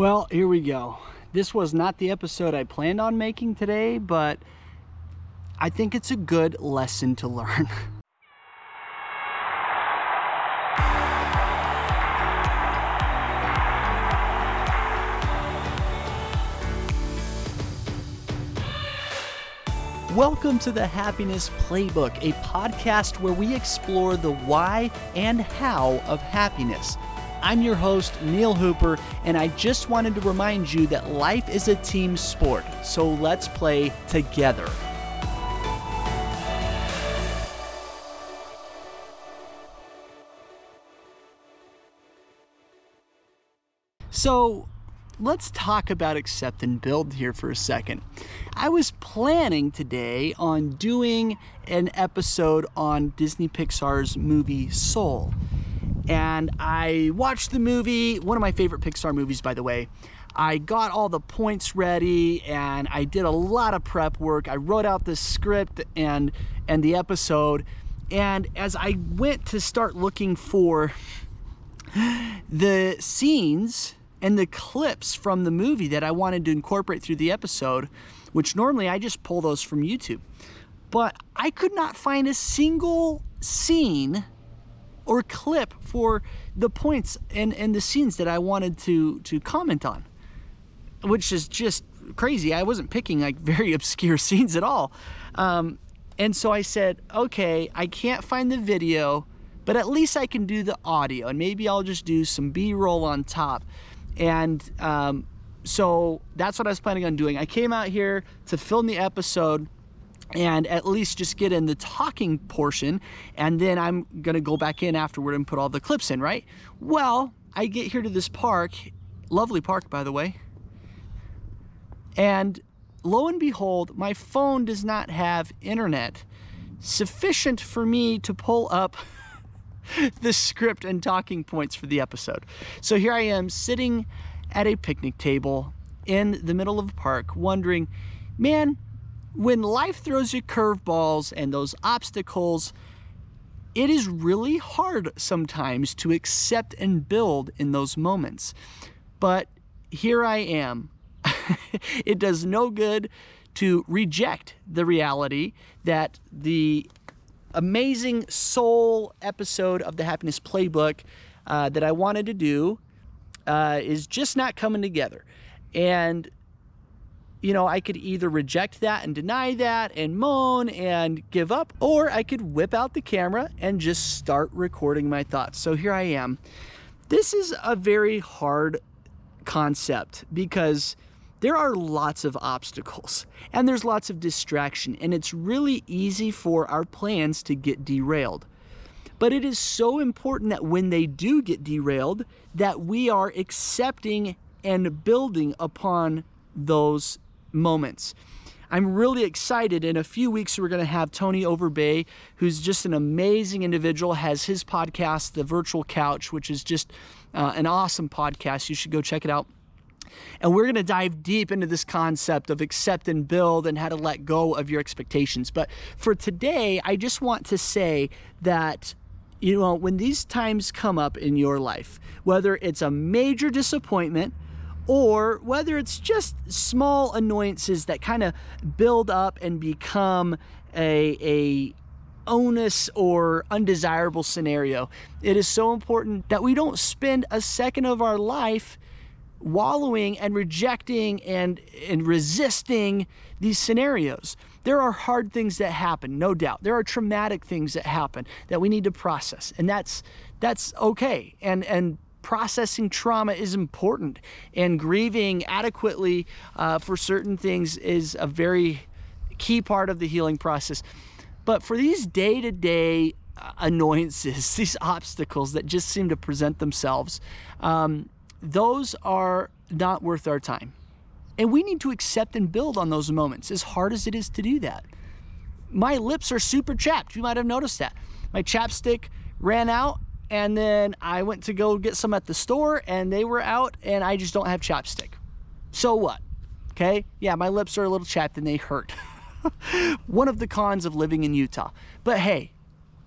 Well, here we go. This was not the episode I planned on making today, but I think it's a good lesson to learn. Welcome to the Happiness Playbook, a podcast where we explore the why and how of happiness. I'm your host, Neil Hooper, and I just wanted to remind you that life is a team sport, so let's play together. So, let's talk about accept and build here for a second. I was planning today on doing an episode on Disney Pixar's movie Soul and I watched the movie, one of my favorite Pixar movies, by the way. I got all the points ready and I did a lot of prep work. I wrote out the script and and the episode. And as I went to start looking for the scenes and the clips from the movie that I wanted to incorporate through the episode, which normally I just pull those from YouTube. But I could not find a single scene or clip for the points and, and the scenes that I wanted to to comment on, which is just crazy. I wasn't picking like very obscure scenes at all. Um, and so I said, okay, I can't find the video, but at least I can do the audio, and maybe I'll just do some B-roll on top. And um, so that's what I was planning on doing. I came out here to film the episode and at least just get in the talking portion and then I'm gonna go back in afterward and put all the clips in, right? Well, I get here to this park, lovely park by the way, and lo and behold, my phone does not have internet sufficient for me to pull up the script and talking points for the episode. So here I am sitting at a picnic table in the middle of a park wondering, man, when life throws you curveballs and those obstacles, it is really hard sometimes to accept and build in those moments. But here I am. it does no good to reject the reality that the amazing soul episode of the Happiness Playbook uh, that I wanted to do uh, is just not coming together. And you know, I could either reject that and deny that and moan and give up, or I could whip out the camera and just start recording my thoughts. So here I am. This is a very hard concept because there are lots of obstacles and there's lots of distraction, and it's really easy for our plans to get derailed. But it is so important that when they do get derailed, that we are accepting and building upon those moments. I'm really excited. In a few weeks, we're going to have Tony Overbay, who's just an amazing individual, has his podcast, The Virtual Couch, which is just uh, an awesome podcast. You should go check it out. And we're going to dive deep into this concept of accept and build and how to let go of your expectations. But for today, I just want to say that you know, when these times come up in your life, whether it's a major disappointment, or whether it's just small annoyances that kind of build up and become a, a onus or undesirable scenario. It is so important that we don't spend a second of our life wallowing and rejecting and and resisting these scenarios. There are hard things that happen, no doubt. There are traumatic things that happen that we need to process, and that's that's okay. And and processing trauma is important and grieving adequately uh, for certain things is a very key part of the healing process. But for these day to day annoyances, these obstacles that just seem to present themselves, um, those are not worth our time. And we need to accept and build on those moments, as hard as it is to do that. My lips are super chapped. You might have noticed that. My chapstick ran out and then I went to go get some at the store and they were out and I just don't have chapstick. So what? Okay? Yeah, my lips are a little chapped and they hurt. One of the cons of living in Utah. But hey,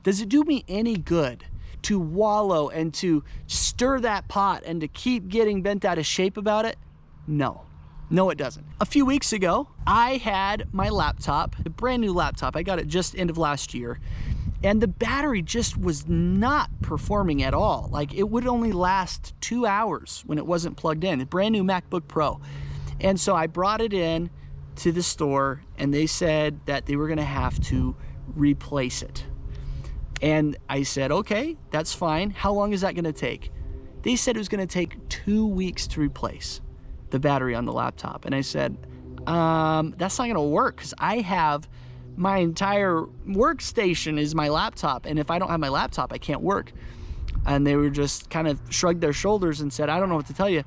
does it do me any good to wallow and to stir that pot and to keep getting bent out of shape about it? No. No, it doesn't. A few weeks ago, I had my laptop, a brand new laptop. I got it just end of last year. And the battery just was not performing at all. Like it would only last two hours when it wasn't plugged in. A brand new MacBook Pro. And so I brought it in to the store and they said that they were to have to replace it. And I said, okay, that's fine. How long is that to take? They said it was to take two weeks to replace the battery on the laptop. And I said, um, that's not to work because I have my entire workstation is my laptop. And if I don't have my laptop, I can't work. And they were just kind of shrugged their shoulders and said, I don't know what to tell you.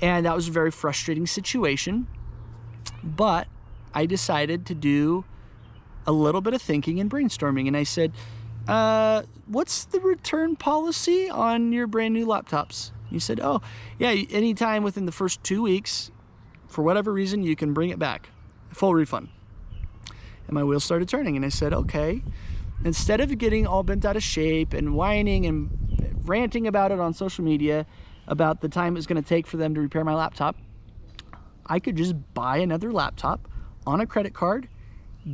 And that was a very frustrating situation. But I decided to do a little bit of thinking and brainstorming. And I said, uh, What's the return policy on your brand new laptops? He said, Oh, yeah, anytime within the first two weeks, for whatever reason, you can bring it back. Full refund. And my wheels started turning. And I said, Okay. Instead of getting all bent out of shape and whining and ranting about it on social media about the time it's going to take for them to repair my laptop, I could just buy another laptop on a credit card,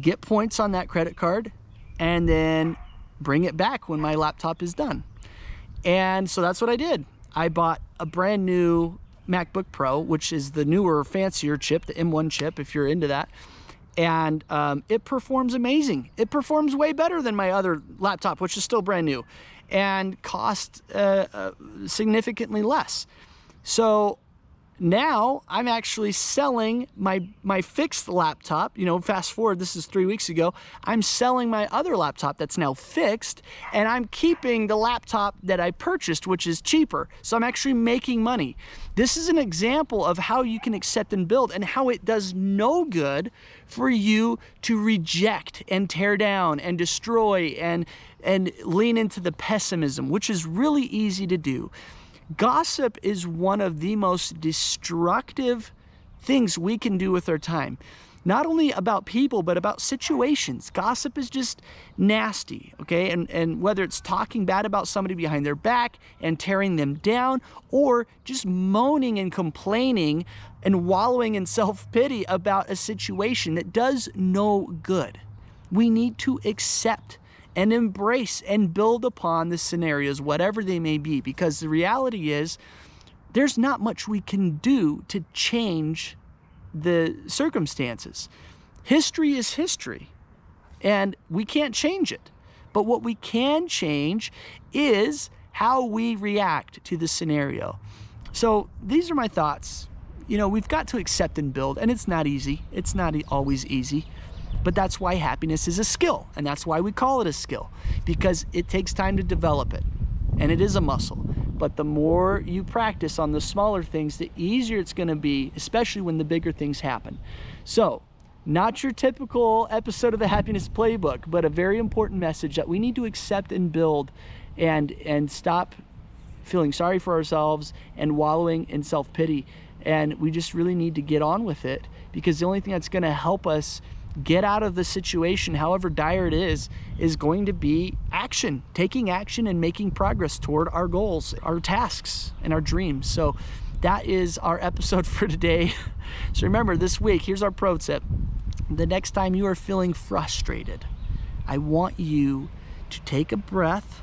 get points on that credit card, and then bring it back when my laptop is done. And so that's what I did. I bought a brand new MacBook Pro, which is the newer, fancier chip, the M1 chip, if you're into that. And um, it performs amazing. It performs way better than my other laptop, which is still brand new and cost uh, uh, significantly less. So now I'm actually selling my my fixed laptop. You know, fast forward, this is three weeks ago. I'm selling my other laptop that's now fixed, and I'm keeping the laptop that I purchased, which is cheaper. So I'm actually making money. This is an example of how you can accept and build, and how it does no good for you to reject and tear down and destroy and and lean into the pessimism, which is really easy to do. Gossip is one of the most destructive things we can do with our time. Not only about people, but about situations. Gossip is just nasty, okay? And, and whether it's talking bad about somebody behind their back and tearing them down, or just moaning and complaining and wallowing in self pity about a situation that does no good. We need to accept and embrace and build upon the scenarios, whatever they may be, because the reality is there's not much we can do to change the circumstances. History is history, and we can't change it. But what we can change is how we react to the scenario. So these are my thoughts. You know, we've got to accept and build, and it's not easy. It's not always easy. But that's why happiness is a skill, and that's why we call it a skill, because it takes time to develop it, and it is a muscle. But the more you practice on the smaller things, the easier it's going to be, especially when the bigger things happen. So, not your typical episode of the happiness playbook, but a very important message that we need to accept and build and and stop feeling sorry for ourselves and wallowing in self-pity. And we just really need to get on with it because the only thing that's going to help us get out of the situation, however dire it is, is going to be action, taking action and making progress toward our goals, our tasks, and our dreams. So that is our episode for today. So remember, this week, here's our pro tip. The next time you are feeling frustrated, I want you to take a breath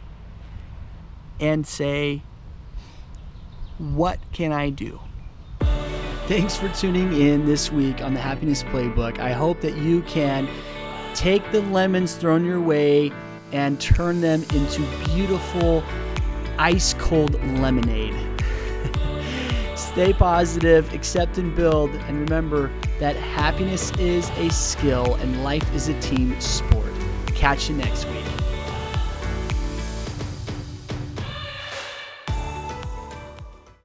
and say, What can I do? Thanks for tuning in this week on the Happiness Playbook. I hope that you can take the lemons thrown your way and turn them into beautiful, ice cold lemonade. Stay positive, accept and build, and remember that happiness is a skill and life is a team sport. Catch you next week.